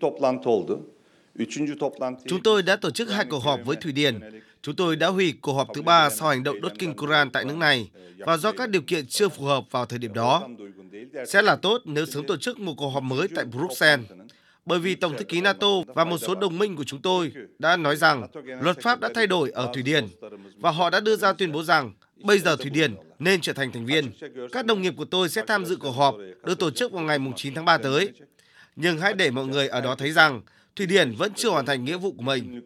toplantı oldu. Üçüncü toplantı Chúng tôi đã tổ chức hai cuộc họp với Thụy Điển. Chúng tôi đã hủy cuộc họp thứ ba sau hành động đốt kinh Qur'an tại nước này và do các điều kiện chưa phù hợp vào thời điểm đó. Sẽ là tốt nếu sớm tổ chức một cuộc họp mới tại Bruxelles, bởi vì Tổng thư ký NATO và một số đồng minh của chúng tôi đã nói rằng luật pháp đã thay đổi ở Thụy Điển và họ đã đưa ra tuyên bố rằng bây giờ Thụy Điển nên trở thành thành viên. Các đồng nghiệp của tôi sẽ tham dự cuộc họp được tổ chức vào ngày 9 tháng 3 tới. Nhưng hãy để mọi người ở đó thấy rằng Thụy Điển vẫn chưa hoàn thành nghĩa vụ của mình.